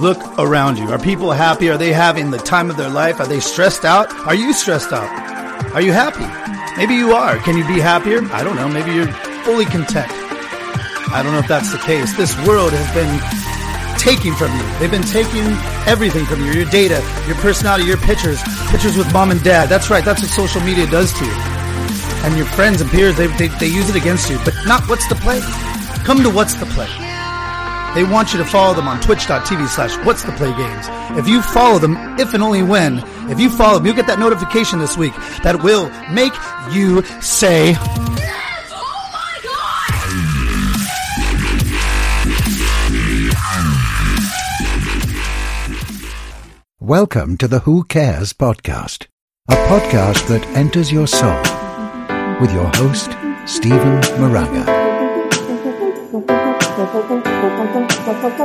Look around you. Are people happy? Are they having the time of their life? Are they stressed out? Are you stressed out? Are you happy? Maybe you are. Can you be happier? I don't know. Maybe you're fully content. I don't know if that's the case. This world has been taking from you. They've been taking everything from you. Your data, your personality, your pictures, pictures with mom and dad. That's right. That's what social media does to you. And your friends and peers, they, they, they use it against you. But not what's the play. Come to what's the play. They want you to follow them on twitch.tv slash what's the play games. If you follow them, if and only when, if you follow them, you'll get that notification this week that will make you say, yes! oh my god! Welcome to the Who Cares podcast, a podcast that enters your soul with your host, Stephen Moraga. That's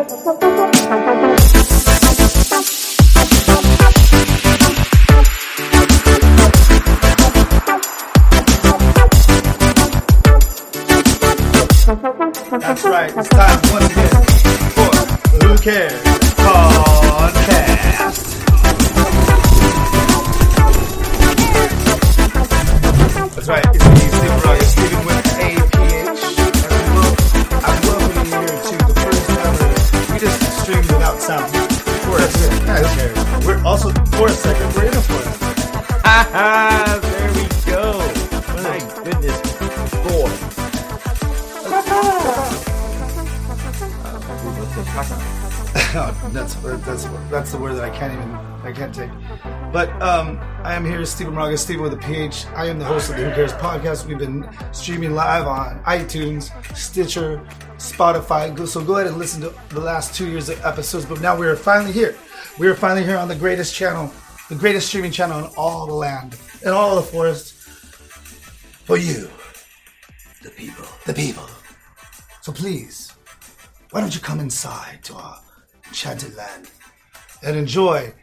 right. It's time once again for Who Cares Oh, that's that's that's the word that I can't even I can't take. But um, I am here, Stephen Raga, Stephen with a PH. I am the host of the Who Cares podcast. We've been streaming live on iTunes, Stitcher, Spotify. So go ahead and listen to the last two years of episodes. But now we are finally here. We are finally here on the greatest channel, the greatest streaming channel in all the land, in all the forest. For you, the people, the people. So please, why don't you come inside to our enchanted land and enjoy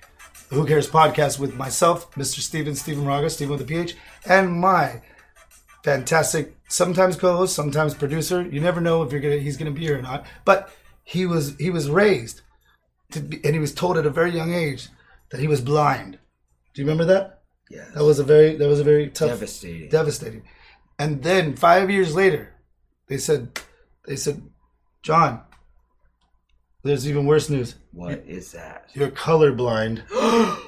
the Who Cares podcast with myself, Mr. Steven, Stephen Raga, Stephen with a PH, and my fantastic, sometimes co-host, sometimes producer. You never know if you're gonna he's gonna be here or not. But he was he was raised to be, and he was told at a very young age that he was blind. Do you remember that? Yeah. That was a very that was a very tough Devastating. devastating. And then five years later, they said, they said, John, there's even worse news. What is that? You're colorblind.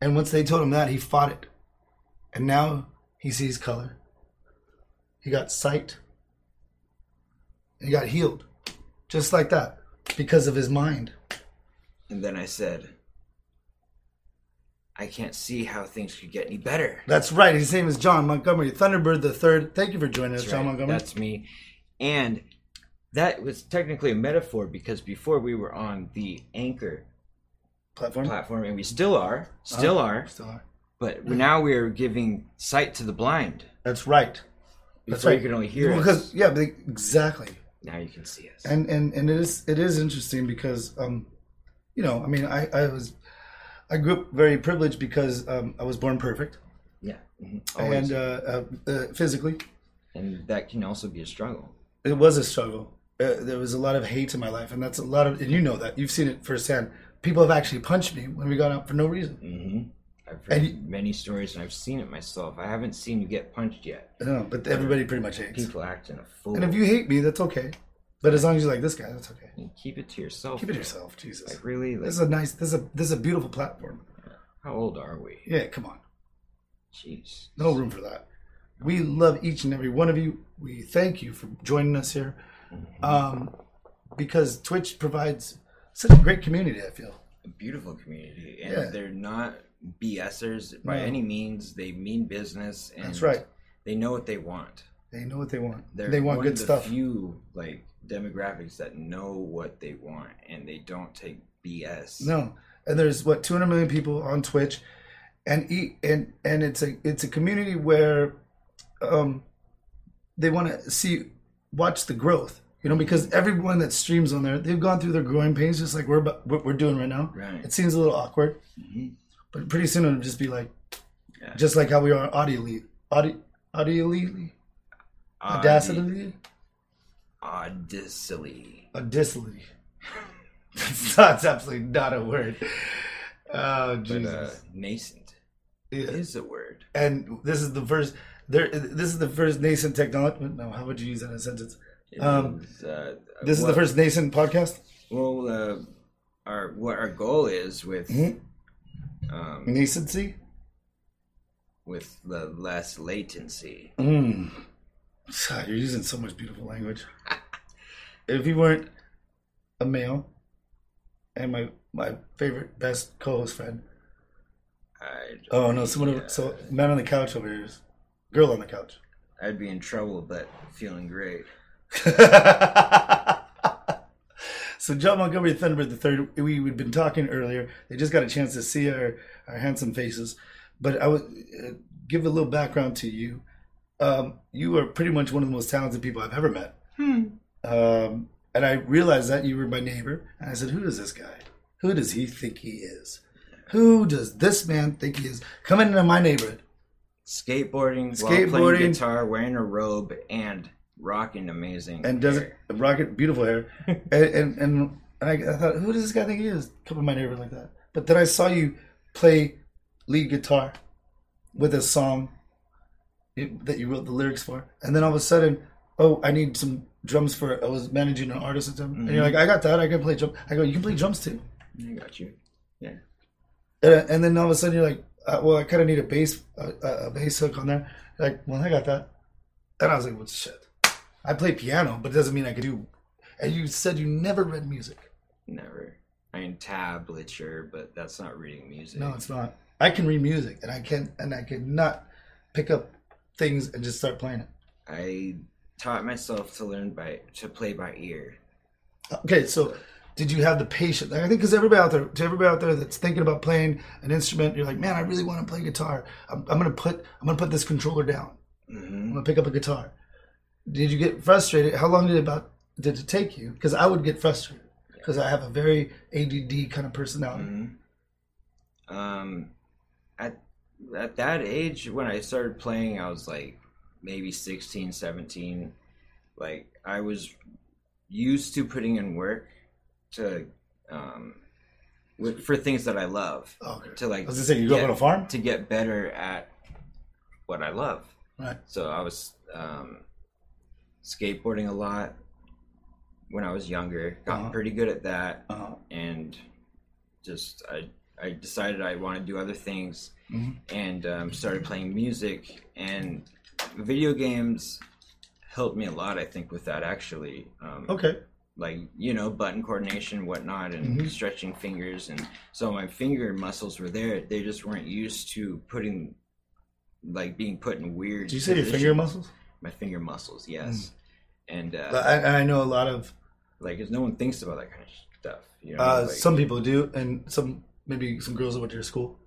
and once they told him that, he fought it. And now he sees color. He got sight. He got healed. Just like that. Because of his mind. And then I said, I can't see how things could get any better. That's right. His name is John Montgomery. Thunderbird the third. Thank you for joining us, That's John right. Montgomery. That's me. And that was technically a metaphor because before we were on the Anchor platform. platform, and we still are, still are, Still are. but now we're giving sight to the blind. That's right. That's Before right. you could only hear Well, us. because yeah, but exactly. Now you can see us. And and and it is it is interesting because um, you know, I mean, I I was I grew up very privileged because um, I was born perfect yeah. mhm, and uh, uh, uh, physically and that can also be a struggle. it was a struggle. Uh, there was a lot of hate in my life, and that's a lot of and you know that you've seen it firsthand. People have actually punched me when we got out for no reason. hmm I've And heard you- many stories and I've seen it myself. I haven't seen you get punched yet. No, but everybody pretty much hates. People acting a fool. And if you hate me, that's okay. But as long as you like this guy, that's okay. And keep it to yourself. Keep it man. yourself, Jesus. Like really, like, This is a nice. This is a this is a beautiful platform. how old are we? Yeah, come on. Jeez. No room for that. We love each and every one of you. We thank you for joining us here, um, because Twitch provides such a great community. I feel. A beautiful community, and Yeah. they're not BSers by No. any means. They mean business, and That's right. They know what they want. They know what they want. They're they want good stuff. Few like demographics that know what they want, and they don't take BS. No, and there's what 200 million people on Twitch, and e- and and it's a it's a community where, um, they want to see watch the growth. You know, because everyone that streams on there, they've gone through their growing pains, just like we're what we're doing right now. Right. It seems a little awkward, Mhm. but pretty soon it'll just be like, Yeah. just like how we are audioly, audio, audioly, audacity, Audacity. audacity. That's, that's absolutely not a word. Oh but uh, nascent Yeah. is a word. And this is the first. There, this is the first nascent technology. No, how would you use that in a sentence? Um, uh, This is the first nascent podcast. Well, uh, our what our goal is with Mhm. um, Nascency. with the less latency. Mm. God, you're using so much beautiful language. if you weren't a male and my my favorite best co-host friend. I'd, Oh no, someone Yeah. so man on the couch over here is girl on the couch. I'd be in trouble, but feeling great. so John Montgomery Thunderbird the third. We we'd been talking earlier. They just got a chance to see our our handsome faces, but I would uh, give a little background to you. Um, you are pretty much one of the most talented people I've ever met. Um, and I realized that you were my neighbor, and I said, "Who is this guy? Who does he think he is? Who does this man think he is coming into my neighborhood?" Skateboarding, while Skateboarding. playing guitar, wearing a robe, and rocking amazing. and does it rocket beautiful hair. And and, and I, I thought who does this guy think he is? Come in my neighborhood like that. But then i saw you play lead guitar with a song that you wrote the lyrics for. And then all of a sudden oh i need some drums for i was managing an artist at the time and you're like i got that. I can play drum i go you can play drums too. I got you. Yeah. and, and then all of a sudden you're like uh, well i kind of need a bass a, a- a bass hook on there. Like well i got that. And i was like what's shit i play piano but it doesn't mean i can do and you said you never read music Never. I mean tablature, but that's not reading music. no it's not i can read music and i can and i cannot pick up things and just start playing it I taught myself to learn by to play by ear. okay so did you have the patience i think because everybody out there to everybody out there that's thinking about playing an instrument you're like man i really want to play guitar i'm, I'm gonna put i'm gonna put this controller down hmm I'm gonna pick up a guitar. Did you get frustrated? How long did it about did it take you? Because I would get frustrated because I have a very ADD kind of personality. hmm Um, at at that age when I started playing, I was like maybe 16, 17. Like I was used to putting in work to um with, for things that I love Okay. to like I was gonna say you up on a farm, to get better at what I love. right? So I was um, skateboarding a lot when I was younger. Got Uh-huh. pretty good at that, Uh, and just I I decided I want to do other things, Mhm. and um, started playing music. And video games helped me a lot. I think with that actually. Um, okay. like you know button coordination whatnot and Mhm. stretching fingers and so my finger muscles were there they just weren't used to putting like being put in weird Did you say your finger muscles? My finger muscles yes and uh, But I, I know a lot of like no one thinks about that kind of stuff you know uh, like, some people do, and some maybe some girls that went to your school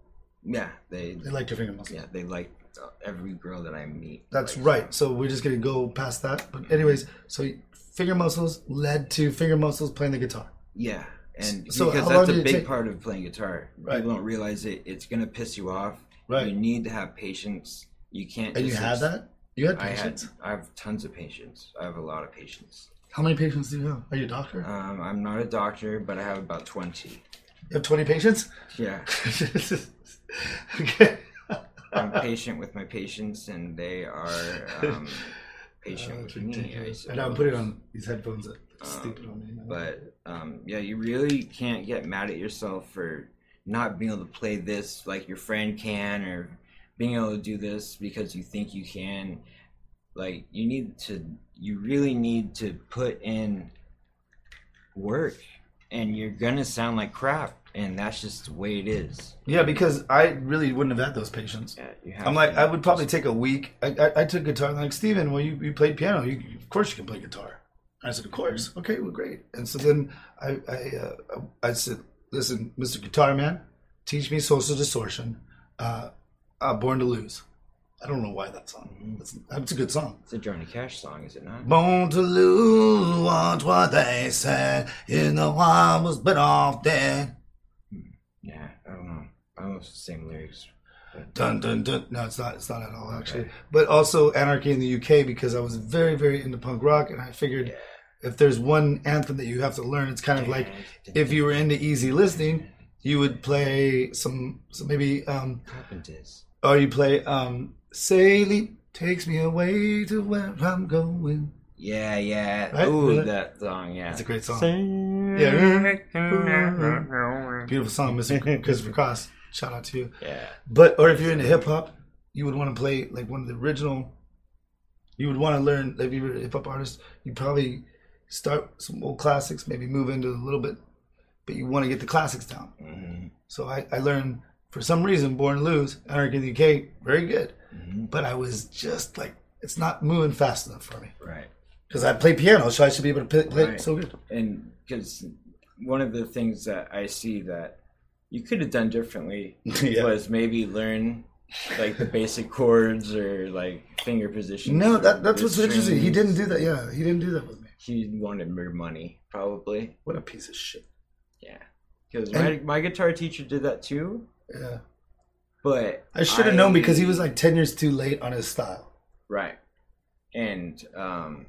yeah they they liked your finger muscles. yeah they like uh, every girl that i meet That's likes right. So we're just gonna go past that. But anyways, so finger muscles led to finger muscles playing the guitar. Yeah, and So because that's a big take- part of playing guitar. Right. People don't realize it. It's gonna piss you off. Right. You need to have patience. You can't. And you had ex- that. You had I had. patience. I have tons of patience. I have a lot of patience. How many patients do you have? Are you a doctor? Um, I'm not a doctor, but I have about twenty. you have twenty patients. Yeah, okay. I'm patient with my patients, and they are um, patient Uh, with me. I ridiculous. And I'm putting on these headphones that Um, stupid on me. But um, yeah, you really can't get mad at yourself for not being able to play this like your friend can, or being able to do this because you think you can. Like you need to, you really need to put in work, and you're gonna sound like crap, and that's just the way it is. yeah, because I really wouldn't have had those patients. Yeah, I'm like, I would probably take a week. I, I, I took guitar. I'm like, Steven, well, you, you played piano. You, of course you can play guitar. I said, of course. Okay, well, great. And so then I, I, uh, I said, listen, Mr. Guitar Man, teach me social distortion. Uh, uh, Born to Lose. I don't know why that song. It's, that's a good song. It's a Johnny Cash song, is it not? Born to lose, watch what they said. You know I was better off dead. Yeah, I don't know. I don't know it's the same lyrics. Dun dun dun. No, it's not. It's not at all actually. But also Anarchy in the UK because I was very very into punk rock and I figured if there's one anthem that you have to learn, it's kind of like if you were into easy listening, you would play some, some maybe, um, Carpenters. or you play um, "Sailing Takes Me Away to Where I'm Going." Yeah, yeah. Right? Ooh, Yeah. that song, yeah. It's a great song. Yeah. Beautiful song, Mr. Christopher Cross. Shout out to you. Yeah. But or if you're into hip hop, you would want to play like one of the original. You would want to learn if you were a hip hop artist. You would probably start some old classics, maybe move into a little bit, but you want to get the classics down. Mhm. So I, I learned for some reason Born to Lose, Anarchy in the UK, very good, Mhm. but I was just like it's not moving fast enough for me Right. because I play piano, so I should be able to play, play Right. so good. And because one of the things that I see that you could have done differently Yeah. was maybe learn like the basic chords or like finger positions. No, that that's what's interesting. He didn't do that. Yeah, he didn't do that with me. He wanted more money, probably. What a piece of shit. Yeah. Because my, my guitar teacher did that too, Yeah. but I should have known because he was like ten years too late on his style. right. And um,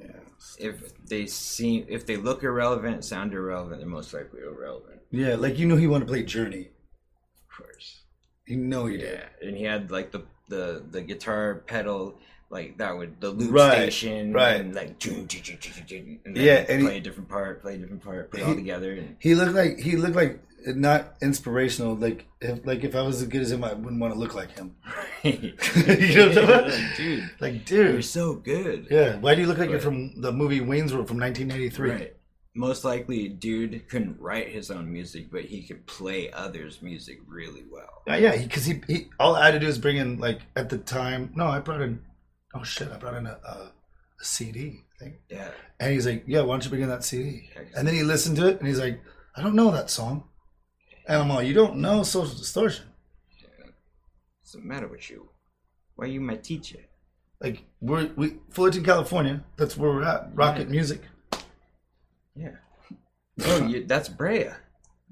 Yeah. if they seem if they look irrelevant, sound irrelevant, they're most likely irrelevant. Yeah, like you know he wanted to play Journey. Of course. You know he did. And he had like the the the guitar pedal like that would the loop Right, station right. and like and then Yeah, and he- play a different part, play a different part, put it all together. And, He looked like he looked like not inspirational. Like if like if I was as good as him, I wouldn't want to look like him. you know what I'm talking about? dude, Like, dude, you're dude, so good. yeah. Why do you look like you're from the movie Wayne's World from 1983? Right. Most likely, dude couldn't write his own music, but he could play others' music really well. Uh, yeah, because he, he all I had to do is bring in like at the time. No, I brought in. Oh shit! I brought in a, a, a CD. I think. Yeah. And he's like, "Yeah, why don't you bring in that CD?" And then he listened to it, and he's like, "I don't know that song." And I'm like, "You don't know Social Distortion? What's the matter with you? Why are you my teacher? Like we're we Fullerton, California. That's where we're at. Rocket Yeah. Music, Yeah. Oh, you, that's Brea.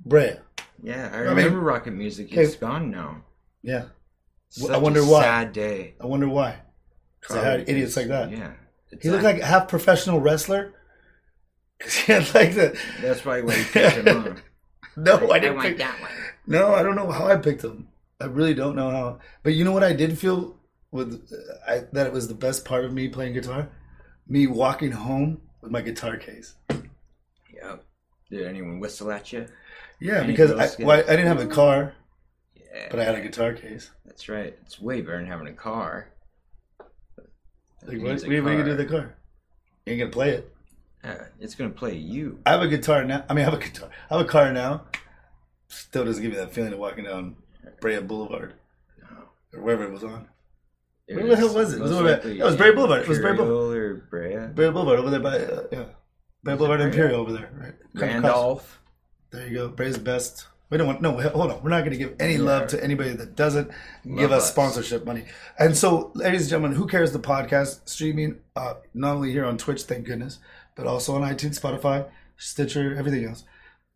Brea. Yeah, I mean- remember Rocket Music. Okay. It's gone now. Yeah, Such I wonder a why. Sad day. I wonder why. Because I had idiots like that. Yeah. He looked like a half professional wrestler. 'Cause he had like the. That's probably why you picked him up. No, I I didn't want pick that one. No, I don't know how I picked him. I really don't know how. But you know what I did feel with I, that it was the best part of me playing guitar, me walking home with my guitar case. Yeah. Did anyone whistle at you? Yeah, Any because I, well, I didn't have a car, Yeah. but I had a guitar case. That's right. It's way better than having a car. Like, what, what are you gonna do with the car. You ain't gonna play it. Yeah, it's gonna play you. I have a guitar now. I mean, I have a guitar. I have a car now. Still doesn't give me that feeling of walking down Brea Boulevard No. or wherever it was on. It Where the hell was it? It was over- likely it was Brea Boulevard. It was Brea Imperial or Brea. Brea Boulevard over there by uh, yeah, Brea Boulevard? Imperial over there. Right. Randolph. There you go. Brea's best. We don't want no. Hold on. We're not going to give any love to anybody that doesn't give us us. sponsorship money. And so, ladies and gentlemen, who cares? The podcast streaming uh, not only here on Twitch, thank goodness, but also on iTunes, Spotify, Stitcher, everything else.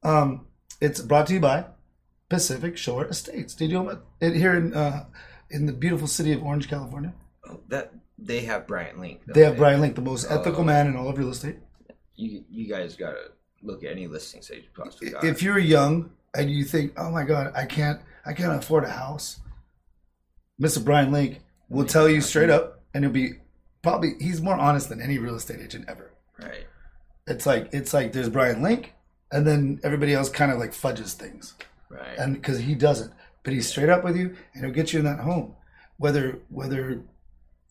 Um, it's brought to you by Pacific Shore Estates. Did you know it here in uh, in the beautiful city of Orange, California? Oh, that they have Brian Link. don't They have Brian Link, the most ethical Oh. man in all of real estate. You you guys gotta look at any listing stage you possibly got. if you're young and you think, "Oh my God, I can't, I can't afford a house," Mr. Brian Link will tell you straight up, and he'll be probably he's more honest than any real estate agent ever. right. It's like it's like there's Brian Link, and then everybody else kind of like fudges things, Right. and because he doesn't, but he's straight up with you, and he'll get you in that home, whether whether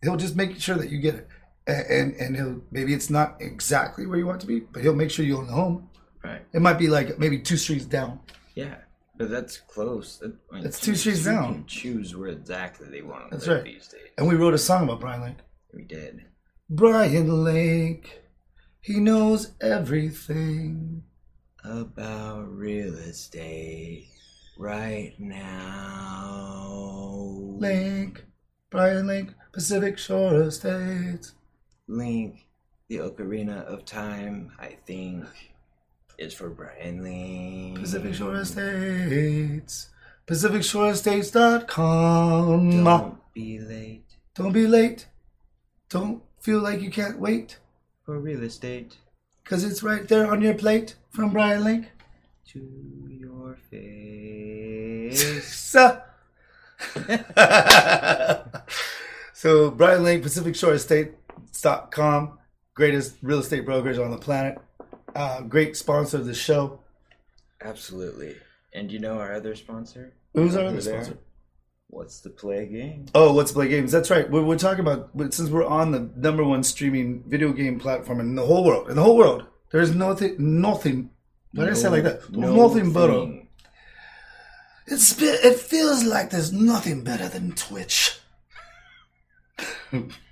he'll just make sure that you get it, and and he'll maybe it's not exactly where you want to be, but he'll make sure you own the home. right. It might be like maybe two streets down. Yeah. But that's close. That, I mean, That's two streets people down. can choose where exactly they want to That's live right. these days. And we wrote a song about Brian Lake. We did. Brian Lake, he knows everything. About real estate right now. Lake, Brian Lake, Pacific Shore Estates. Link, the Ocarina of Time, I think, is for Brian Link. Pacific Shore Estates. PacificShoreEstates.com. Don't be late Don't be late. Don't feel like you can't wait. for real estate. Because it's right there on your plate from Brian Link. To your face. So, Brian Link, Pacific Shore Estates.com, greatest real estate brokerage on the planet. Uh, great sponsor of the show. Absolutely. And you know our other sponsor? Who's our other there? sponsor? What's the play game? Oh, let's play games. That's right. We're, we're talking about since we're on the number one streaming video game platform in the whole world. In the whole world, there's nothing, nothing. Why did I say it like that? There's nothing but a, it's it feels like there's nothing better than Twitch.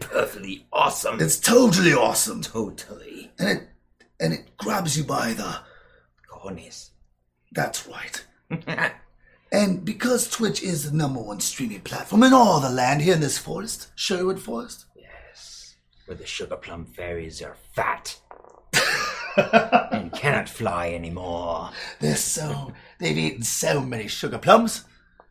perfectly awesome. It's totally awesome, totally and it and it grabs you by the. cojones. That's right. And because Twitch is the number one streaming platform in all the land here in this forest, Sherwood Forest, yes. Where the sugar plum fairies are fat and cannot fly anymore. they're so they've eaten so many sugar plums.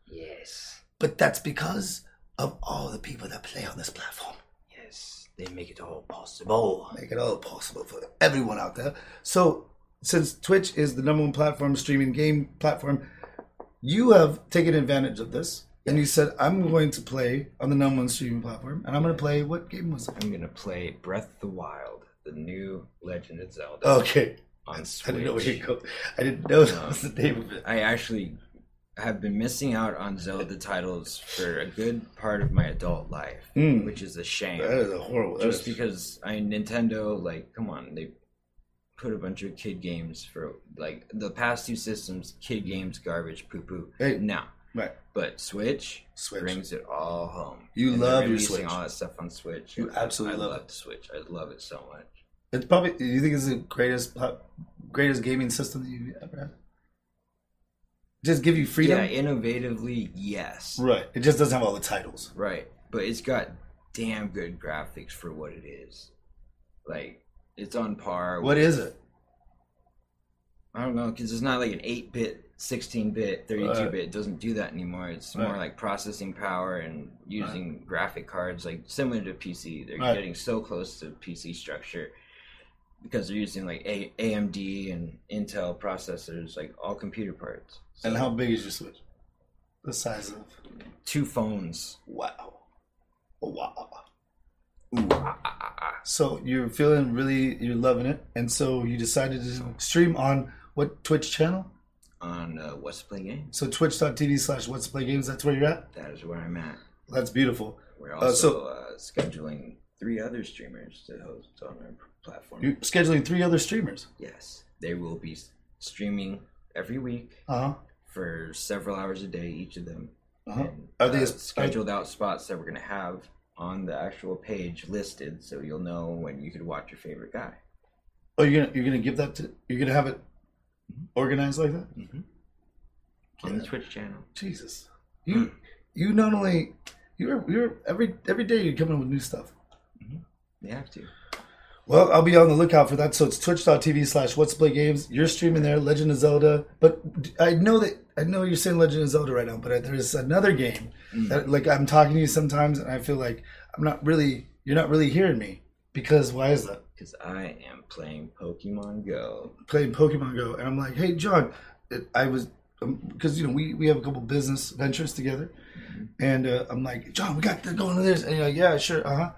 Yes. But that's because of all the people that play on this platform. Yes. They make it all possible. Make it all possible for everyone out there. So, since Twitch is the number one platform, streaming game platform, you have taken advantage of this. And you said, I'm going to play on the number one streaming platform. And I'm going to play, what game was it? I'm gonna play Breath of the Wild, the new Legend of Zelda Okay. on I Switch. didn't know where you go. I didn't know that was the name of it. I actually have been missing out on Zelda titles for a good part of my adult life, Mm. which is a shame. That is a horrible. Just is- because I Nintendo, like, come on, they put a bunch of kid games for like the past two systems, kid games, garbage, poo poo. Hey. No, Right. but Switch, Switch. brings it all home. You And love your Switch. all that stuff on Switch. You absolutely I love it. the Switch. I love it so much. It's probably, you think it's the greatest, greatest gaming system that you've ever had? Just give you freedom? Yeah, innovatively, yes. Right. It just doesn't have all the titles. Right, but it's got damn good graphics for what it is. Like it's on par. What is it? I don't know because it's not like an eight bit, sixteen bit, 32 bit It doesn't do that anymore. It's Right. more like processing power and using graphic cards, like similar to PC. They're Right. getting so close to PC structure because they're using like A- AMD and Intel processors, like all computer parts. So And how big is your Switch? The size of. two phones. Wow. Wow. Ooh, ah, ah, ah. So you're feeling really, you're loving it. And so you decided to stream on what Twitch channel? On uh, what's to play games. So twitch.tv slash what's to play games. That's where you're at? That is where I'm at. That's beautiful. We're Uh, also so- uh, scheduling three other streamers to host on our platform. You're scheduling three other streamers. Yes, they will be streaming every week Uh huh. For several hours a day, each of them. Uh-huh. And, Are these uh, as- scheduled out spots that we're going to have on the actual page listed, so you'll know when you could watch your favorite guy. Oh, you're gonna you're gonna give that to you're gonna have it organized like that? on the Twitch channel. Jesus, you you not only you're you're every every day you're coming up with new stuff. You have to. Well, I'll be on the lookout for that. So it's twitch.tv slash what's play games. You're streaming there, Legend of Zelda. But I know that I know you're saying Legend of Zelda right now, but there's another game that like I'm talking to you sometimes and I feel like I'm not really you're not really hearing me. Because why is that? Because I am playing Pokemon Go. Playing Pokemon Go and I'm like, hey John, I was because you know we we have a couple business ventures together, and uh, I'm like, John, we got to go into this, and you're like, yeah, sure, uh huh,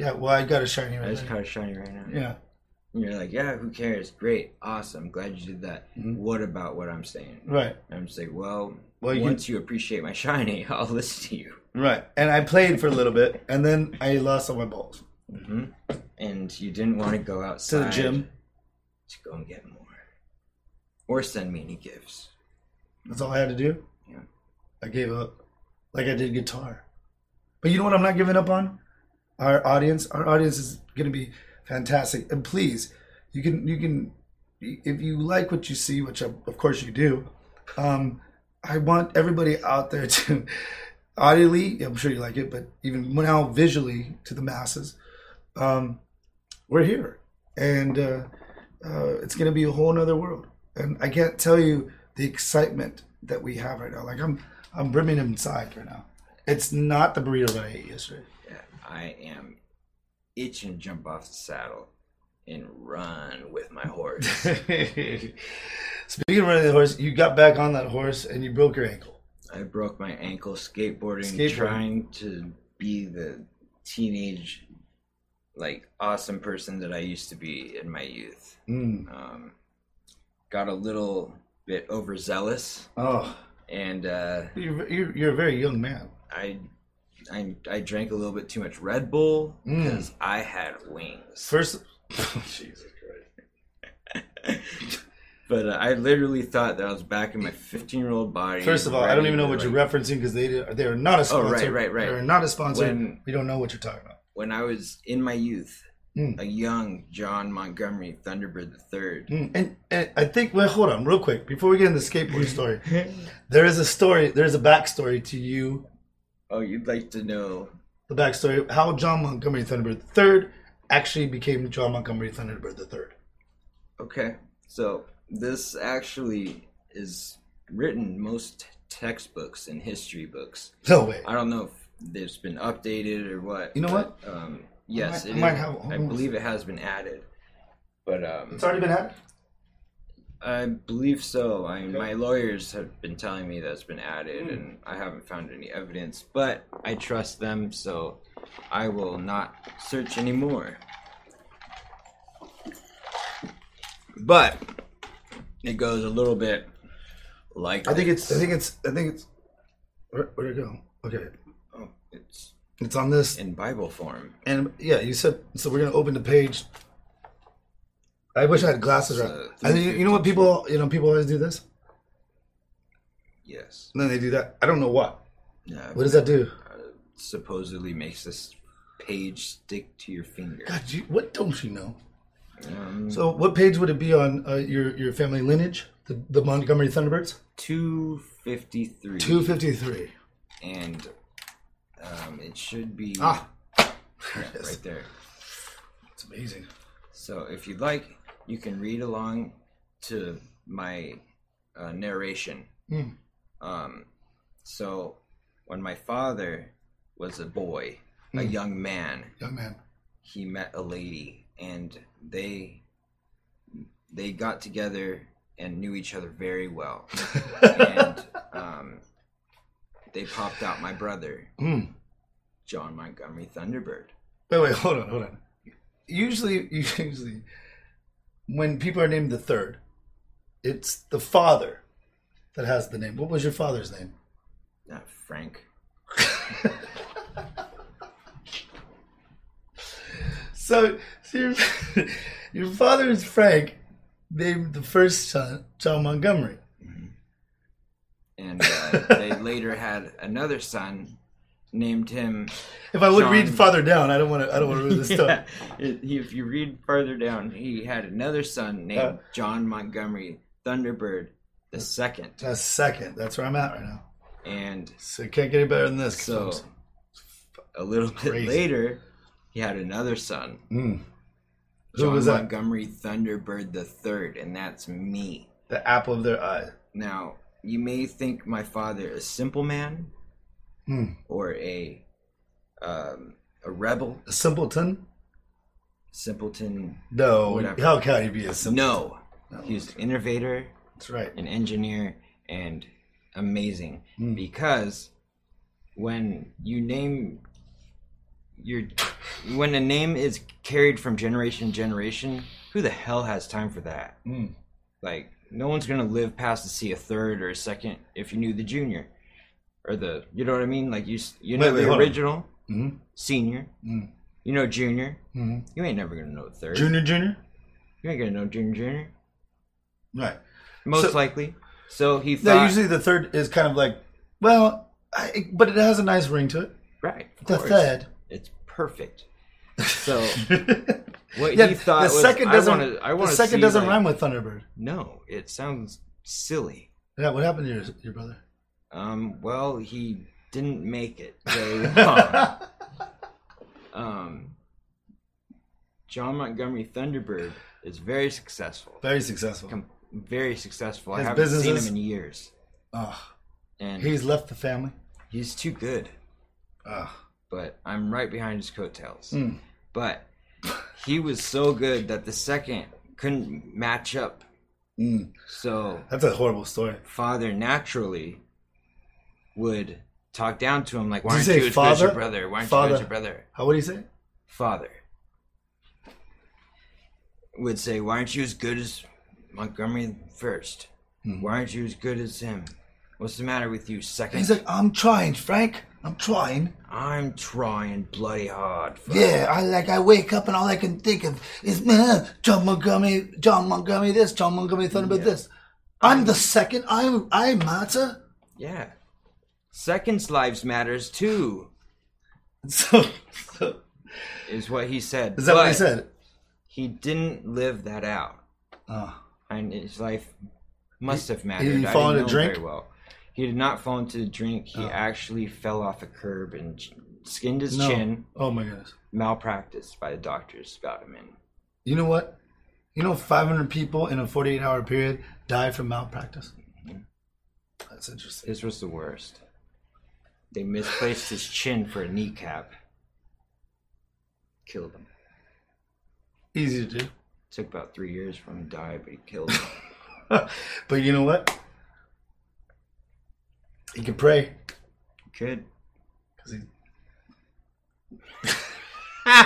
yeah. Well, I got a shiny I right just now. caught a shiny right now. Yeah, And you're like, yeah, who cares? Great, awesome, glad you did that. Mhm. What about what I'm saying? right. And I'm just like, well, Well, you- once you appreciate my shiny, I'll listen to you. Right. And I played for a little bit, and then I lost all my balls hmm And you didn't want to go outside to the gym. to go and get more, or send me any gifts. That's all I had to do. Yeah. I gave up, like I did guitar. But you know what? I'm not giving up on our audience. Our audience is going to be fantastic. And please, you can you can if you like what you see, which of course you do. Um, I want everybody out there to audibly. I'm sure you like it, but even now visually to the masses. Um, we're here, and uh, uh, it's going to be a whole nother world. And I can't tell you the excitement that we have right now. Like I'm, I'm brimming inside right now. It's not the burrito that I ate yesterday. I am itching to jump off the saddle and run with my horse. Speaking of running the horse, you got back on that horse and you broke your ankle. I broke my ankle skateboarding, Skateboarding. trying to be the teenage, like awesome person that I used to be in my youth. Mm. Um, got a little bit overzealous, Oh, and uh, you're, you're, you're a very young man. I, I, I drank a little bit too much Red Bull Mm. because I had wings. First, Jesus Christ. But uh, I literally thought that I was back in my 15 year old body. First of all, I don't even know what you're referencing because they they are not a sponsor. Oh, right, right, right. They're not a sponsor. When- we don't know what you're talking about. When I was in my youth, Mm. a young John Montgomery Thunderbird III. Mm, And, and I think, well, hold on, real quick, before we get into the skateboard story, there is a story, there's a backstory to you, Oh, you'd like to know? the backstory of how John Montgomery Thunderbird III actually became John Montgomery Thunderbird III. Okay, so this actually is written most textbooks and history books. No way. I don't know if it's been updated or what. You know but, Um, yes, I it might- I might is. have- I believe it has been added, but um, It's already been had? I believe so. I my lawyers have been telling me that it's been added, Hmm. and I haven't found any evidence. But I trust them, so I will not search anymore. But it goes a little bit like I think it's, I think it's, I think it's, where, where'd it go? Okay. Oh, it's It's on this. in Bible form. And yeah, you said so. We're gonna open the page. I wish I had glasses. Right. uh, I think you know what people. You know people always do this. Yes. And then they do that. I don't know what. Yeah. What does that do? supposedly makes this page stick to your finger. God, you, what don't you know? Um, So, what page would it be on uh, your your family lineage? The, the Montgomery Thunderbirds. two fifty three. Two fifty three. and um, it should be Ah, yeah, right there. it's amazing. So if you'd like, you can read along to my uh, narration. Mm. Um, so when my father was a boy, a Mm. young man, Young man. he met a lady, and they they got together and knew each other very well, and um, they popped out my brother, Mm. John Montgomery Thunderbird. Wait, wait, hold on, hold on. Usually, you usually, when people are named the third, it's the father that has the name. What was your father's name? Not Frank. So, so your, your father is Frank, named the first son John Montgomery. And uh, they later had another son, named him. If I would John- read farther down, I don't want to. I don't want to read the story. Yeah, he- if you read further down, he had another son named Uh. John Montgomery Thunderbird the second, That's second. That's where I'm at right now. and So it can't get any better than this. so a little bit Crazy. later, he had another son, Mm. Who John was that? Montgomery Thunderbird the third, and that's me. The apple of their eye. Now, you may think my father a simple man Hmm. or a um, a rebel, A simpleton? simpleton. No. Whatever. How can he be a simpleton? No, No. he's an innovator, That's right. an engineer, and amazing. Hmm. Because when you name your when a name is carried from generation to generation, who the hell has time for that? Mm. Like, no one's gonna live past to see a third or a second if you knew the junior or the, you know what I mean? Like you, you know Wait, wait, the on. original, Mhm. senior, Mm. you know junior. Mhm. You ain't never gonna know third. Junior, junior? You ain't gonna know junior, junior. Right. Most So- likely. So he Yeah, thought, usually the third is kind of like, well, I, but it has a nice ring to it. right? The course. third. It's perfect. So what yeah, he thought the was, second doesn't. wanna, I the want to second doesn't like- rhyme with Thunderbird. No, it sounds silly. Yeah, what happened to your, your brother? Um, well, he didn't make it very long. um, John Montgomery Thunderbird is very successful. Very successful. Com- very successful. I haven't seen him in years, Oh, and he's left the family. he's too good. Oh. But I'm right behind his coattails. Mm. But he was so good that the second couldn't match up. Mm, So that's a horrible story. father naturally would talk down to him like, "Why aren't you you as good as your brother? Why aren't you Father. good as your brother?" How would he say? Father would say, "Why aren't you as good as Montgomery first? Hmm. Why aren't you as good as him? What's the matter with you, second? He's like, I'm trying, Frank. I'm trying. I'm trying bloody hard. Father." Yeah, I like. I wake up and all I can think of is man, John Montgomery, John Montgomery this, John Montgomery Thunderbird Yeah. this. I'm the second. I I matter. Yeah. Seconds lives matters too, So, so is what he said. is that what he said? He didn't live that out. Oh. and his life must have mattered. didn't fall into drink? very well. He did not fall into the drink. He Oh. actually fell off a curb and skinned his No. chin. Oh my goodness. Malpractice by the doctors got him in. You know what? You know, 500 people in a 48 hour period die from malpractice. Mm-hmm. That's interesting. This was the worst. They misplaced his chin for a kneecap. Killed him. Easy to do. Took about three years for him to die, but he killed him. but you know what? He can pray. Good. 'cause he,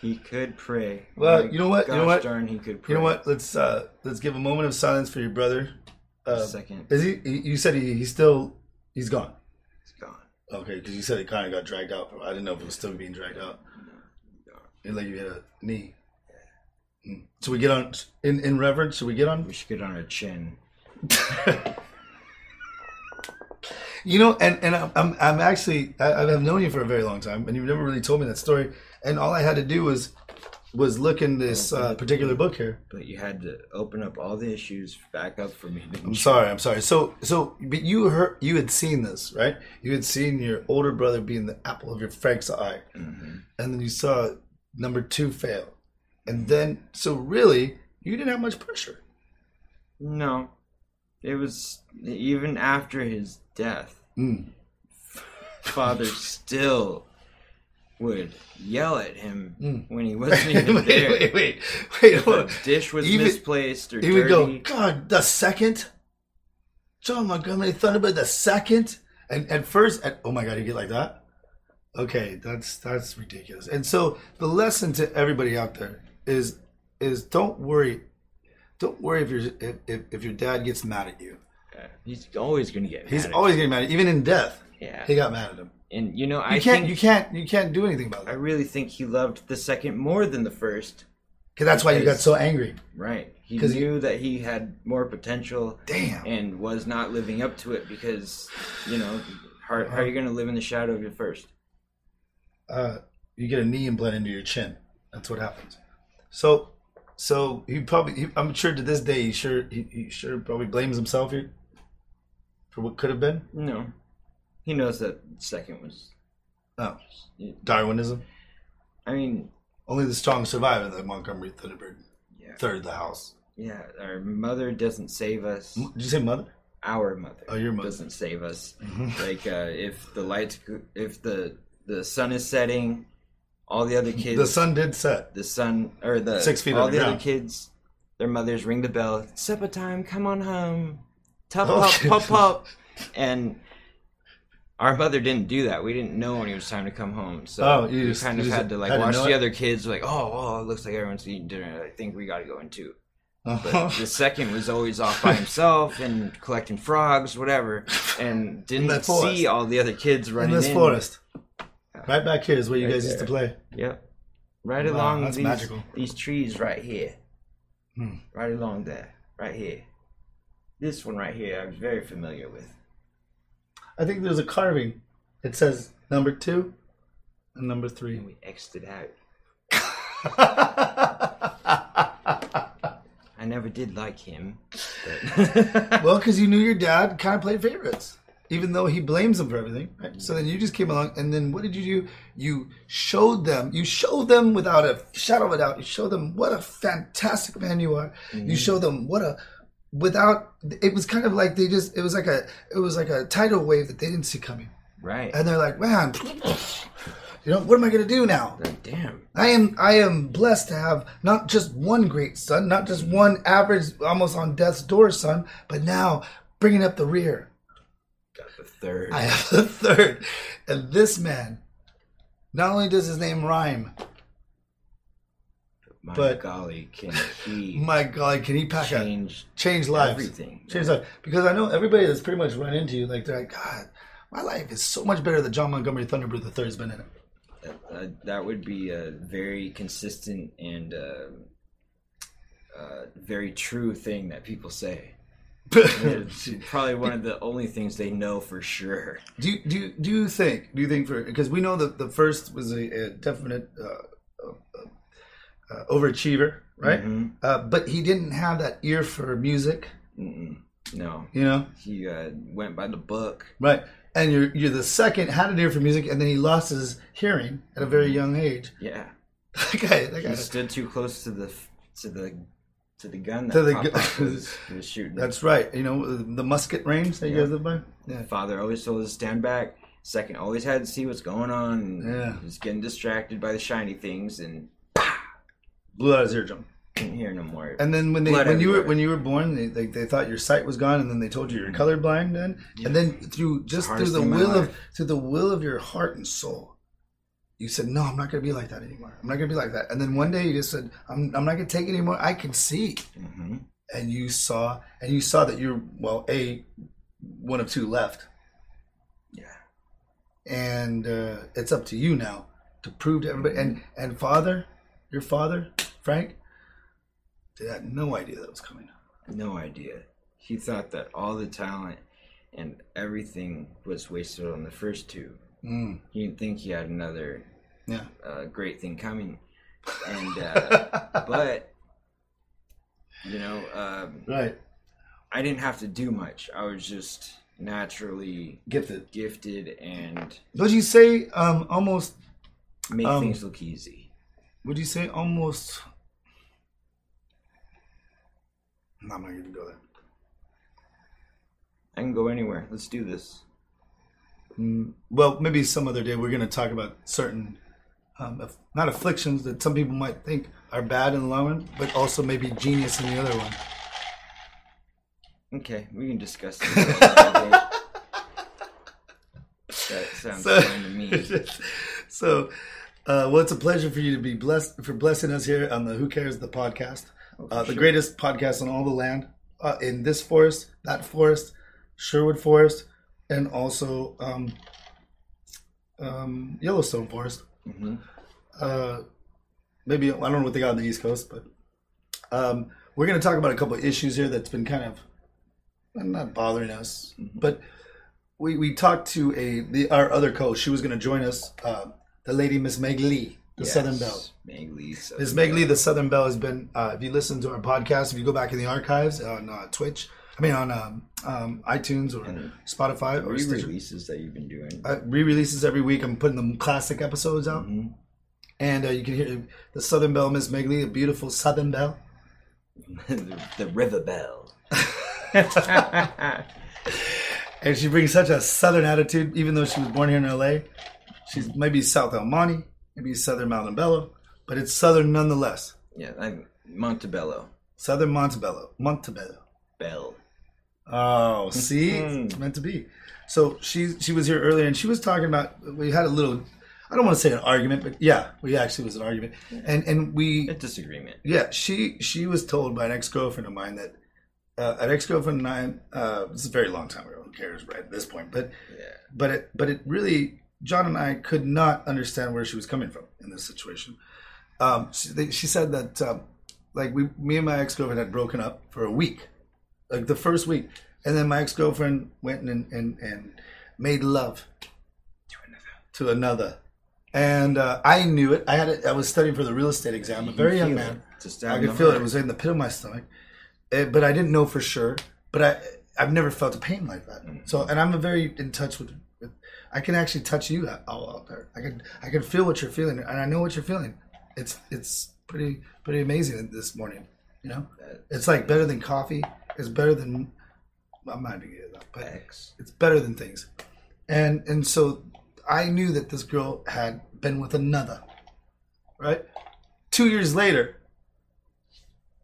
He could pray. Well, My you know what? You know what? Darn, he could pray. you know what? Let's uh let's give a moment of silence for your brother. Uh, Second, is he, he? You said he, he's still he's gone. he's gone. Okay, because you said it kind of got dragged out. I didn't know if it was still being dragged out. It like you hit a knee. Mm. So we get on in in reverence. Should we get on? We should get on our chin. You know, and and I'm I'm, I'm actually I, I've known you for a very long time, and you've never really told me that story. And all I had to do was was looking this uh, particular book here. But you had to open up all the issues back up for me. I'm you? sorry, I'm sorry. So so, but you heard you had seen this, right? You had seen your older brother being the apple of your Frank's eye, Mhm. and then you saw number two fail, and then so really you didn't have much pressure. No, it was even after his death. Mm. Father still would yell at him Mm. when he wasn't even wait, there. wait, wait, wait, If a dish was Even- misplaced or He would go, God, the second? John Montgomery Thunderbird, the second? And at first, at, oh my God, you get like that? Okay, that's that's ridiculous. And so the lesson to everybody out there is is don't worry, don't worry if your if, if, if your dad gets mad at you. he's always going to get. He's always getting mad, at you. even in death. yeah. He got mad at him. And you know, You I can't, think you can't, you can't do anything about it. I really think he loved the second more than the first. Because that's why you got so angry. Right. He 'Cause he- knew that he had more potential Damn. and was not living up to it because, you know, how, how are you going to live in the shadow of your first? uh, you get a knee and implant into your chin. That's what happens. So, so he probably, he, I'm sure to this day, he sure, he, he sure probably blames himself here for what could have been. No. He knows that second was. Oh, Darwinism. I mean, Only the strong survive. in The Montgomery Thunderbird, yeah. third the house. Yeah, our mother doesn't save us. Did you say mother? Our mother. Oh, your mother. doesn't save us. Mhm. Like uh, if the lights, if the the sun is setting, all the other kids, The sun did set. the sun or the Six feet all the other kids, their mothers ring the bell. Supper time. Come on home. Top Oh, pop pop pop. And our mother didn't do that. We didn't know when it was time to come home. So Oh, you we just- kind of had to like had watch the it? other kids. Like, oh, well, it looks like everyone's eating dinner. I think we got to go in too. Uh-huh. But the second was always off by himself and collecting frogs, whatever, and didn't see all the other kids in running this in. forest. Right back here is where you Right guys used to play. Yep. Right Wow, along these, magical. these trees right here. Hmm. Right along there. Right here. This one right here, I'm very familiar with. I think there's a carving. It says number two and number three. And we X'd it out. I never did like him. But well, because you knew your dad kind of played favorites, even though he blames them for everything. Right? So then you just came along, and then what did you do? You showed them. You showed them without a shadow of a doubt. You showed them what a fantastic man you are. You mm-hmm. showed them what a without. It was kind of like they just. It was like a. It was like a tidal wave that they didn't see coming, right. and they're like, man. You know, what am I going to do now? Like, damn. I am I am blessed to have not just one great son, not just one average, almost on death's door son, but now bringing up the rear. Got the third. I have the third, and this man. Not only does his name rhyme, My but- golly, can he my God, can he pack a change change lives? everything? Change lives because I know everybody that's pretty much run into you, like they're like, God, my life is so much better than John Montgomery Thunderbird III has been in it. Uh, that would be a very consistent and uh, uh, very true thing that people say. Probably one of the only things they know for sure. Do you, do you, do you think do you think for because we know that the first was a, a definite uh, uh, overachiever, right? Mhm. Uh, but he didn't have that ear for music, Mm-mm. No, you know, he uh, went by the book. right? And you're you're the second had an ear for music, and then he lost his hearing at a very young age. Yeah, That guy, that he guy. stood too close to the to the to the gun that To the gu- was, was shooting. That's right. You know the musket range that you guys live by. Yeah. Father always told us to stand back. Second always had to see what's going on. Yeah. was getting distracted by the shiny things and Blew out his eardrum. couldn't hear no more. And then when they Blood when you were everywhere. when you were born, they, they they thought your sight was gone, and then they told you you're colorblind. Then and then through just through hardest the thing in my will of life. through the will of your heart and soul, you said, "No, I'm not going to be like that anymore. I'm not going to be like that." And then one day you just said, "I'm I'm not going to take it anymore. I can see." hmm And you saw and you saw that you're well, a one of two left, Yeah. and uh, it's up to you now to prove to everybody. And and father, your father, Frank, they had no idea that was coming. No idea. He thought that all the talent and everything was wasted on the first two. Mm, He didn't think he had another yeah. uh, great thing coming. And uh, but you know, um, right. I didn't have to do much. I was just naturally Gifted. gifted and Would you say um almost make Um, things look easy. would you say almost No, I'm not gonna go there. I can go anywhere. Let's do this. Mm, well, maybe some other day we're gonna talk about certain um, aff- not afflictions that some people might think are bad in the long run, but also maybe genius in the other one. Okay, we can discuss this. another day. that sounds So- fine to me. so, uh, well, it's a pleasure for you to be blessed for blessing us here on the Who Cares the podcast, uh, the sure. greatest podcast on all the land, uh, in this forest, that forest, Sherwood Forest, and also um, um, Yellowstone Forest. hmm Uh, maybe I don't know what they got on the East Coast, but um, we're going to talk about a couple of issues here that's been kind of not bothering us, but we we talked to a the our other coach. She was going to join us, uh, the lady Miss Meg Lee, the Southern Belle. Meg. Southern Miss Meg Belle. Lee, the Southern Belle, has been. Uh, if you listen to our podcast, if you go back in the archives on uh, Twitch, I mean on um, um, iTunes or And Spotify or Re-releases that you've been doing. uh, re-releases every week. I'm putting the classic episodes out, Mhm. and uh, you can hear the Southern Belle, Miss Meg Lee, a beautiful Southern Belle. the, the River Bell. And she brings such a southern attitude, even though she was born here in LA. She's maybe South El Monte, maybe Southern Montebello, but it's southern nonetheless. yeah, I'm Montebello. Southern Montebello. Montebello. Bell. Oh, see? it's meant to be. So she she was here earlier and she was talking about we had a little I don't want to say an argument, but yeah, we actually was an argument. And and we A disagreement. Yeah, she she was told by an ex girlfriend of mine that uh, an ex girlfriend of mine. Uh, this is a very long time ago. Who cares, right? At this point, but Yeah. but it but it really John and I could not understand where she was coming from in this situation. Um, she, they, she said that um, like we me and my ex girlfriend had broken up for a week, like the first week, and then my ex girlfriend went and, and and made love To another. to another. And uh, I knew it. I had it. I was studying for the real estate exam. A very young man. it. I could feel it. heart. It was in the pit of my stomach, Eh, but I didn't know for sure. But I, I've never felt a pain like that. Mm-hmm. So, and I'm a very in touch with. I can actually touch you all out there. I can, I can feel what you're feeling, and I know what you're feeling. It's, it's pretty, pretty amazing this morning. You know, it's like better than coffee. It's better than. I'm not gonna get it up, but X. it's better than things and and so I knew that this girl had been with another. Right? Two years later,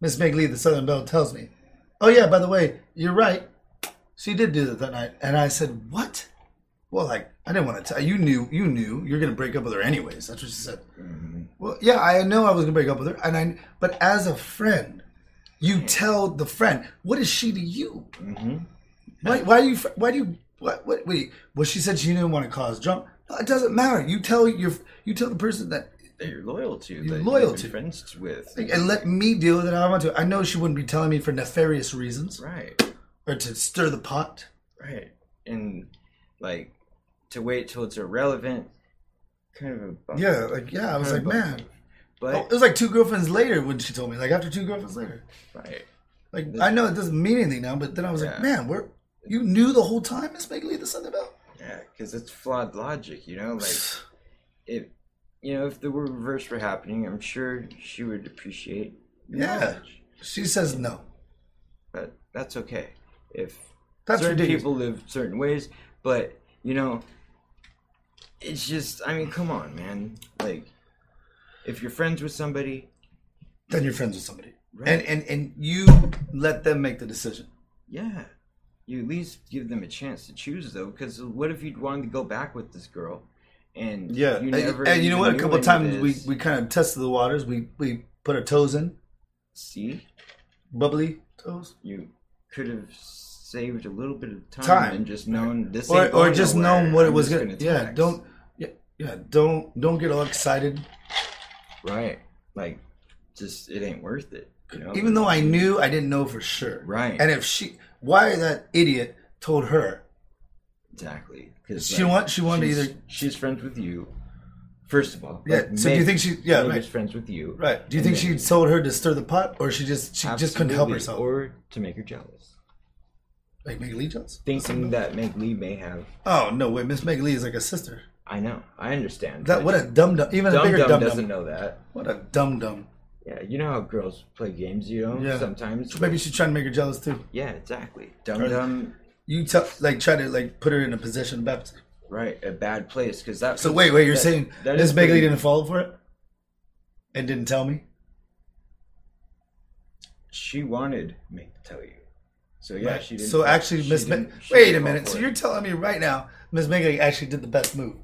Miss Meg Lee, the Southern Belle, tells me, Oh, yeah, by the way, you're right. She did do that that night. And I said, What? Well, like, I didn't want to tell you. Knew, you knew you're going to break up with her anyways. That's what she said. Mm-hmm. Well, yeah, I know I was going to break up with her. and I. But as a friend, you hmm. tell the friend, What is she to you? Mm-hmm. Why, why do you? Why do you? What? What? Wait. Well, she said she didn't want to cause drama. No, it doesn't matter. You tell your. You tell the person that, That you're loyal to. You're that loyal to. friends with. and let me deal with it how I want to. I know she wouldn't be telling me for nefarious reasons Right. or to stir the pot. Right. And like to wait till it's irrelevant. Kind of a bummer. Yeah, like yeah, I was like, Kind of a man. But Oh, it was like two girlfriends later when she told me. Like after two girlfriends later. right. Like I know it doesn't mean anything now, but then I was like, Yeah. man, where you knew the whole time, Miss Meg Lee, the Southern Belle. Yeah, because it's flawed logic, you know. Like if you know if the reverse were happening, I'm sure she would appreciate. the Yeah. knowledge. She says no. but that's okay. If That's certain ridiculous. people live certain ways, but you know, it's just. I mean, come on, man. Like, if you're friends with somebody, Then you're friends with somebody, Right. and and and you let them make the decision. yeah, you at least give them a chance to choose, though. Because what if you'd wanted to go back with this girl, and Yeah, you and, never and you know what? A couple of times we we kind of tested the waters. We we put our toes in, see bubbly toes, you could have saved a little bit of time, Time. and just known this, or or just nowhere. known what it was gonna. gonna Yeah, don't. Yeah, don't don't get all excited. right, like, just it ain't worth it. You know? Even though I knew, I didn't know for sure. Right. And if she, why that idiot told her Exactly. Because She want- she wanted to she's, either- she's friends with you. First of all, Yeah, so do you think she- yeah, Meg right. friends with you? Right. Do you think then- she told her to stir the pot, or she just she just couldn't help herself? or to make her jealous, like Meg Lee does? thinking that Meg Lee may have. Oh no way, Miss Meg Lee is like a sister. I know, I understand. That what a dum dum, even a dumb bigger dumb dum doesn't know that. What a dum dum. Yeah, you know how girls play games. You know, Yeah. sometimes. So maybe she's trying to make her jealous too. Yeah, exactly. Dumb Or- dumb. You tell like try to like put her in a position of baptism. Right, a bad place because that. So wait, wait, you're that- saying that Miss is Lee pretty- didn't fall for it, and didn't tell me? She wanted me to tell you. So yeah, Right. she didn't. So actually, she Miss didn't- she Wait a didn't fall minute. for So it. you're telling me right now, Miss Meg Lee actually did the best move?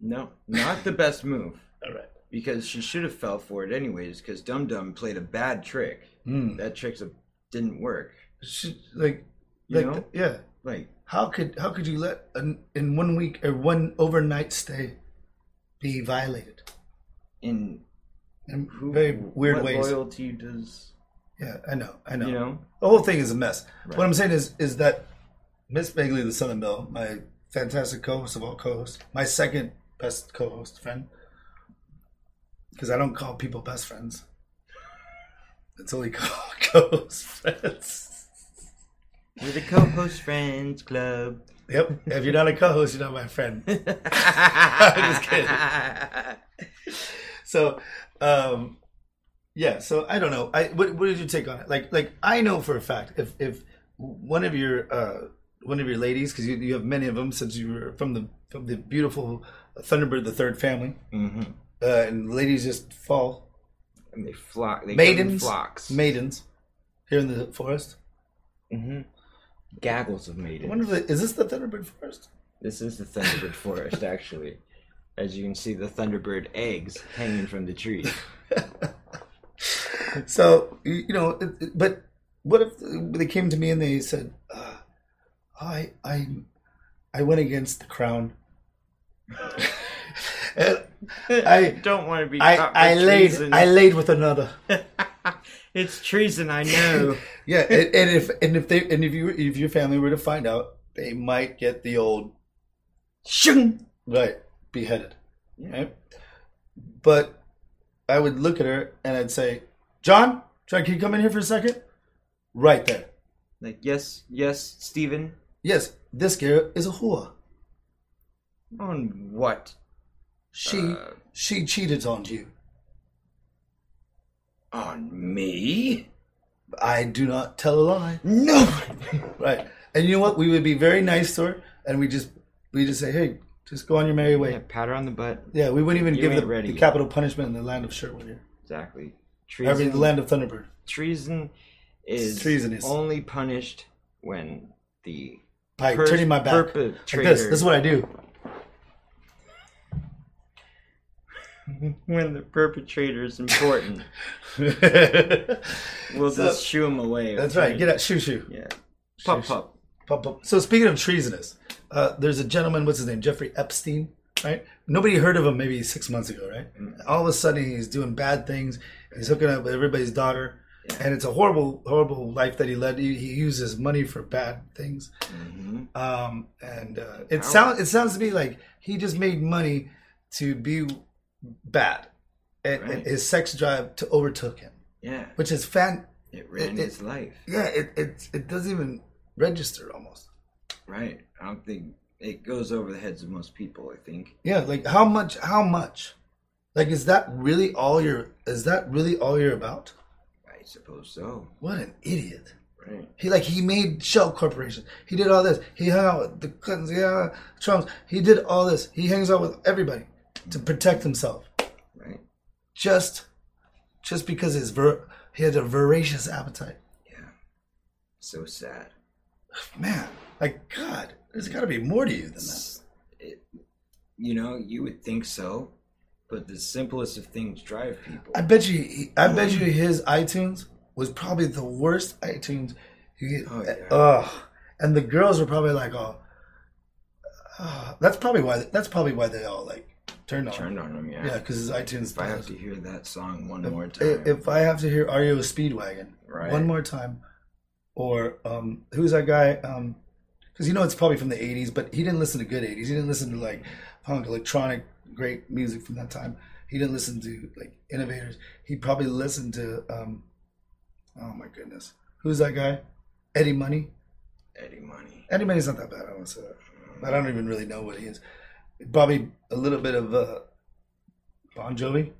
No, not the best move. All right. because she should have fell for it anyways. Because Dum Dum played a bad trick. Hmm. That trick didn't work. She, like, You like, know? yeah. Like How could how could you let an, in one week or one overnight stay be violated in in who, very weird what ways? loyalty does Yeah, I know, I know. you know? the whole thing is a mess. Right. What I'm saying is is that Miss Meg Lee, the Southern Belle, my fantastic co-host of all co-hosts, my second best co-host friend, because I don't call people best friends. It's only co- co-host friends. We're the co-host friends club. Yep. If you're not a co-host, you're not my friend. I'm just kidding. So, um, yeah. So I don't know. I what, what did you take on it? Like, like I know for a fact if if one of your uh, one of your ladies, because you, you have many of them since you were from the from the beautiful Thunderbird the third family, hmm uh, and ladies just fall And they flock. They come in maidens, flocks. maidens here in the forest. hmm Gaggles of I maidens. wonder if the, is this the Thunderbird forest? This is the Thunderbird forest, actually. As you can see, the Thunderbird eggs hanging from the tree. So you know, but what if they came to me and they said, uh, "I, I, I went against the crown. I, don't want to be. I, I laid, treason. I laid with another. it's treason, I know. Yeah, and, and if and if they and if you if your family were to find out, they might get the old Shung. right beheaded. Yeah. Right? But I would look at her and I'd say, "John, John, can you come in here for a second? Right there. Like yes, yes, Stephen. Yes, this girl is a whore. On what? She Uh. she cheated on you. On me? I do not tell a lie. No. Right. And you know what? We would be very nice to her and we just we just say, "Hey, just go on your merry way." Yeah, pat her on the butt. Yeah, we wouldn't even You give ain't the, ready the yet. capital punishment in the land of Sherwood here. Exactly. I mean, Treason, the land of Thunderbird. treason is It's treasonous. only punished when the By per- turning my back. Like this. This is what I do. when the perpetrator is important. We'll So- just shoo him away. That's right. Get out. Shoo, shoo. Yeah. Pop, Shoo, pop. Pop, pop. So speaking of treasonous, uh, there's a gentleman. What's his name? Jeffrey Epstein. Right. Nobody heard of him maybe six months ago. Right. All of a sudden he's doing bad things. He's hooking up with everybody's daughter, and it's a horrible, horrible life that he led. He, he uses money for bad things. hmm Um, and uh, it sounds it sounds to me like he just made money to be bad, and, and Right. his sex drive to overtook him, Yeah. which is fan. It ran it- his life. Yeah, it it it doesn't even register almost. Right. I don't think it goes over the heads of most people, I think. Yeah, like how much? How much? Like, is that really all you're? Is that really all you're about? I suppose so. What an idiot! Right. He like he made Shell Corporation. He did all this. He hung out with the Clintons. Yeah, Trumps. He did all this. He hangs out with everybody to protect himself. Right. Just, just because his ver- he had a voracious appetite. Yeah. So sad. Man, like God, there's got to be more to you than that. It, you know, you would think so, but the simplest of things drive people. I bet you. he- I bet you his iTunes was probably the worst iTunes. You get, Oh, yeah. ugh. and the girls were probably like, oh, uh, that's probably why. That's probably why they all like turned on. him. Turned on them, yeah. Yeah, because his iTunes. If I have to hear that song one if, more time, if I have to hear REO Speedwagon Right. one more time, or um, who's that guy? Um, because you know it's probably from the '80s, but he didn't listen to good '80s. He didn't listen to like punk, electronic, great music from that time. He didn't listen to like innovators. He probably listened to um, oh my goodness, who's that guy? Eddie Money. Eddie Money. Eddie Money's not that bad. I want to say that. I don't even really know what he is. Probably a little bit of uh, Bon Jovi.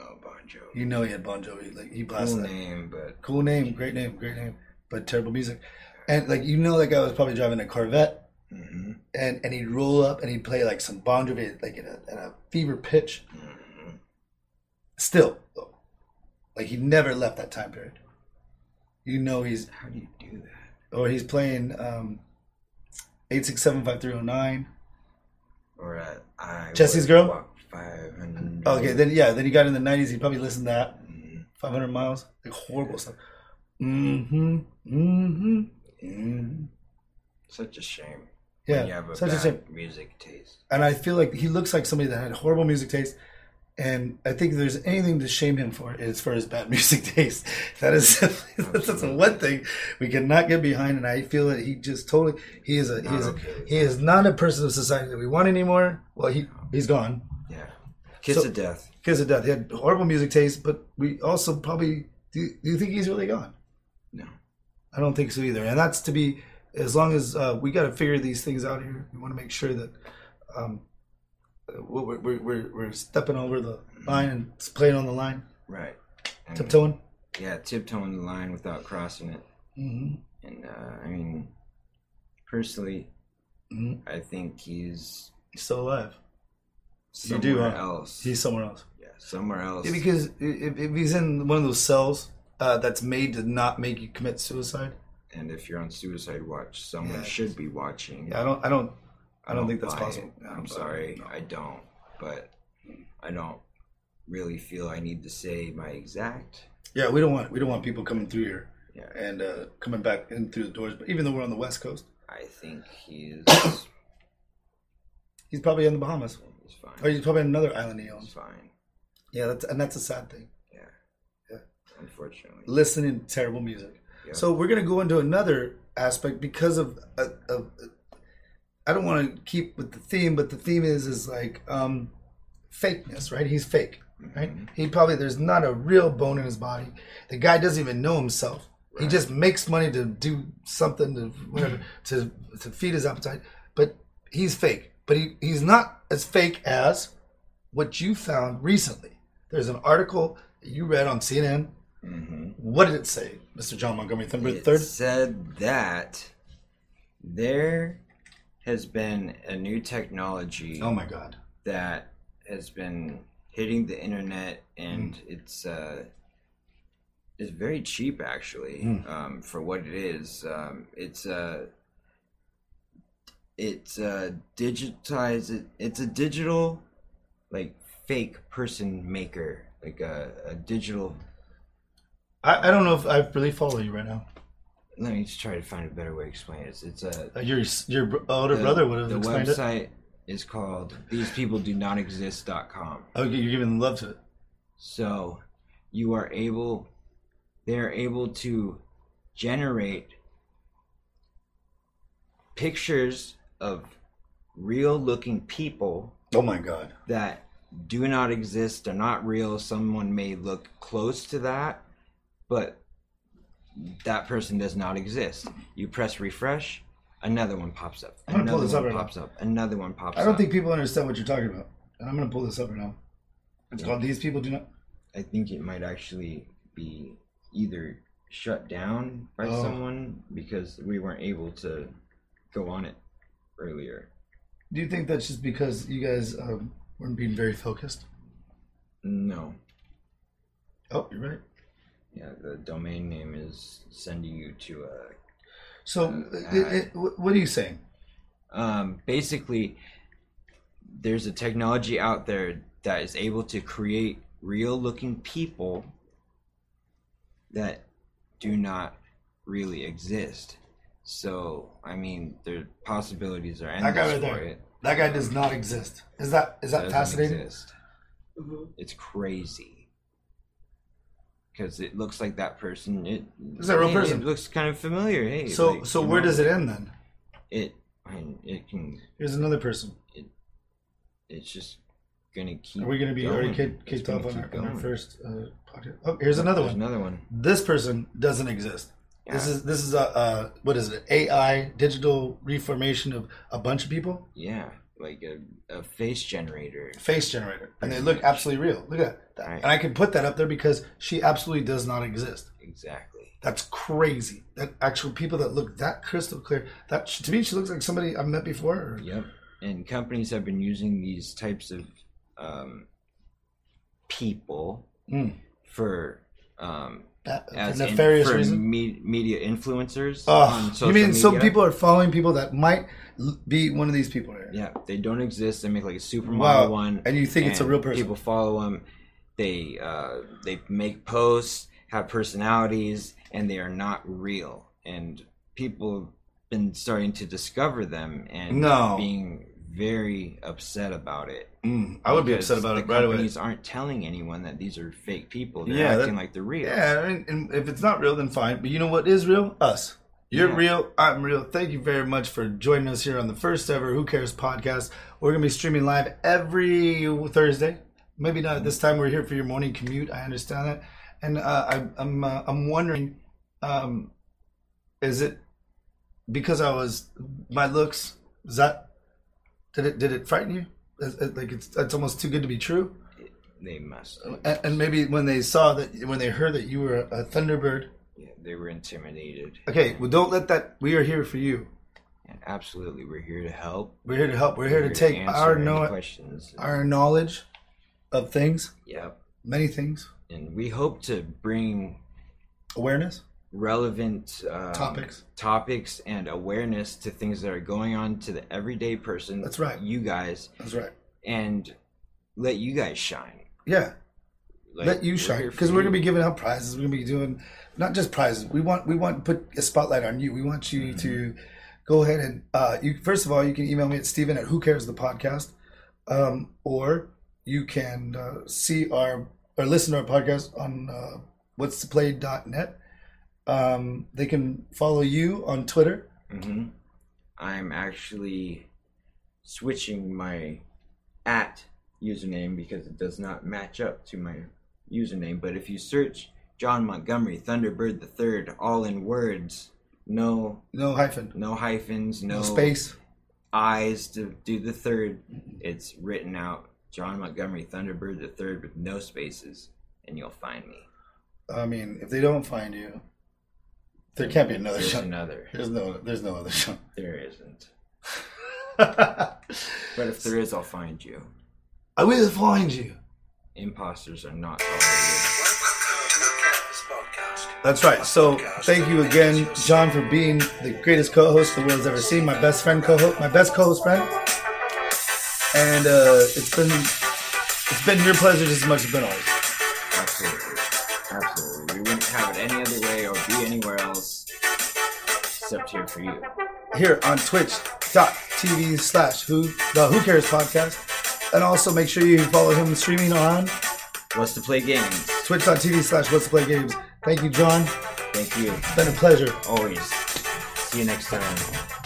Oh, Bon Jovi. You know he had Bon Jovi. Like he blasted Cool that. name, but Cool name, great name, great name, but terrible music. And like you know, that guy was probably driving a Corvette, hmm and and he'd roll up and he'd play like some Bon Jovi, like in a, at a fever pitch. hmm Still, though, like he never left that time period. You know he's how do you do that? or he's playing um, eight six seven five three zero nine. Or uh, I Jesse's Girl? Five hundred. Okay, then yeah, then he got in the nineties. He probably listened to that. Mhm. Five hundred miles, like horrible stuff. Mm-hmm. Mm-hmm. mm-hmm. Such a shame. Yeah, when you have a such a shame. music taste. and I feel like he looks like somebody that had horrible music taste. And I think if there's anything to shame him for, it's for his bad music taste. That is that's the one thing we cannot get behind. And I feel that he just totally he is a he is a, he is not a person of society that we want anymore. Well, he he's gone. Yeah. Kiss So- of death. Kiss of death. He had horrible music taste, but we also probably do. Do you think he's really gone? No. I don't think so either. And that's to be as long as uh, we got to figure these things out here. We want to make sure that um, we're, we're, we're, we're stepping over the line and playing on the line, Right. And, tiptoeing. Yeah, tiptoeing the line without crossing it. hmm And uh, I mean, personally, hmm I think he's He's still alive. You somewhere do, huh? else. He's somewhere else. yeah, somewhere else. Yeah, because if, if he's in one of those cells uh, that's made to not make you commit suicide, and if you're on suicide watch, someone Yeah. should be watching. yeah, I don't, I don't, I don't think that's possible. Yeah, I'm sorry, no. I don't. But I don't really feel I need to say my exact. Yeah, we don't want we don't want people coming through here Yeah, and uh, coming back in through the doors. But even though we're on the west coast, I think he's he's probably in the Bahamas, he's fine. or he's probably in another island he owns. He's fine. Yeah, that's, and that's a sad thing. Yeah. Yeah. Unfortunately. Listening to terrible music. Yeah. So we're gonna go into another aspect because of, uh, of I don't want to keep with the theme, but the theme is is like um, fakeness, right? He's fake, right? He probably there's not a real bone in his body. The guy doesn't even know himself. He just makes money to do something to whatever to to feed his appetite, but he's fake. But he, he's not as fake as what you found recently. There's an article that you read on CNN. hmm What did it say, Mr. John Montgomery Thunderbird It Third? said that there has been a new technology Oh my god. that has been hitting the internet, and it's uh, it's very cheap actually Mm. um, for what it is. Um, it's uh, it's uh, digitized. It's a digital, like fake person maker, like a, a digital. I, I don't know if I really follow you right now. Let me just try to find a better way to explain it. It's, it's a Uh, Your your older the, brother would have the explained it. website is called these people do not exist.com. Okay, you're giving love to it. So you are able, they're able to generate pictures of real looking people Oh my god. that do not exist, are not real. Someone may look close to that, but that person does not exist. You press refresh, another one pops up. I'm gonna pull Another this up one right now. pops up. Another one pops up. I don't think people understand what you're talking about. And I'm gonna pull this up right now. It's called These People Do Not I think it might actually be either shut down by Oh. someone because we weren't able to go on it earlier. Do you think that's just because you guys um, weren't being very focused? No. Oh, you're right. Yeah, the domain name is sending you to a. So, Uh, it, it, what are you saying? Um, basically, there's a technology out there that is able to create real looking people that do not really exist. So, I mean, the possibilities are endless That guy right for there. it. That guy does not exist. Is that is that doesn't fascinating? exist. It's crazy because it looks like that person. It Is that a real hey, person? It looks kind of familiar. Hey, So like, so where know, does it end then? It, I mean, it can. Here's another person. It It's just gonna keep. Are we going to be going. already kicked, kicked off on our, on our first uh, podcast? Oh, here's another There's one. Another one. This person doesn't exist. This is this is a uh, what is it? AI digital reformation of a bunch of people. Yeah, like a, a face generator. Face generator, and they look absolutely real. Look at that, Right. and I can put that up there because she absolutely does not exist. Exactly. That's crazy. That actual people that look that crystal clear. That to me, she looks like somebody I've met before. Or, Yep. And companies have been using these types of um, people Mm. for um, that- for as in- for reason. me- media influencers Oh, on social you mean media. some people are following people that might be one of these people here? Yeah, they don't exist. They make like a supermodel Wow. one, And you think it's a real person. People follow them. They uh, they make posts, have personalities, and they are not real. And people have been starting to discover them and No. being very upset about it. Mm, I would be upset about it right away. Companies aren't telling anyone that these are fake people. They're Yeah, that- acting like they're real. Yeah, I mean, and if it's not real, then fine. But you know what is real? Us. You're Yeah. real. I'm real. Thank you very much for joining us here on the first ever Who Cares podcast. We're gonna be streaming live every Thursday. Maybe not this time. We're here for your morning commute. I understand that, and uh, I, I'm uh, I'm wondering, um, is it because I was my looks? Is that did it did it frighten you? Like it's it's almost too good to be true. They must. And, and maybe when they saw that, when they heard that you were a Thunderbird, Yeah, they were intimidated. okay, well, don't let that. We are here for you. And absolutely, we're here to help. We're here to help. We're here to We're take our know, questions. our knowledge of things, Yep. many things, And we hope to bring awareness. Relevant um, Topics. topics and awareness to things that are going on to the everyday person. That's right. You guys, That's right. and let you guys shine. Yeah, Like, let you shine because we're gonna be giving out prizes. We're gonna be doing not just prizes. We want we want to put a spotlight on you. We want you to go ahead and uh, you first of all you can email me at stephen at Who Cares the Podcast, um, or you can uh, see our or listen to our podcast on uh, what's the play.net. Um, they can follow you on Twitter. hmm I'm actually switching my at username because it does not match up to my username. But if you search John Montgomery Thunderbird the Third, all in words, no No hyphen, no hyphens, no, no space. eyes to do the third. It's written out John Montgomery Thunderbird the Third with no spaces, and you'll find me. I mean, if they don't find you, there can't be another There's show. another. There's no, there's no other show. There isn't. But if there is, I'll find you. I will find you. Imposters are not tolerated. That's right. So thank you again, John, for being the greatest co-host the world's ever seen. My best friend co-host, my best co-host friend. And uh, it's been it's been your pleasure just as much as it's been ours. Absolutely. Absolutely. We wouldn't have it any except here for you. Here on twitch.tv slash who the Who Cares podcast. And also make sure you follow him streaming on What's the play games? twitch.tv slash what's the play games. Thank you, John. Thank you. It's been a pleasure. Always. See you next time.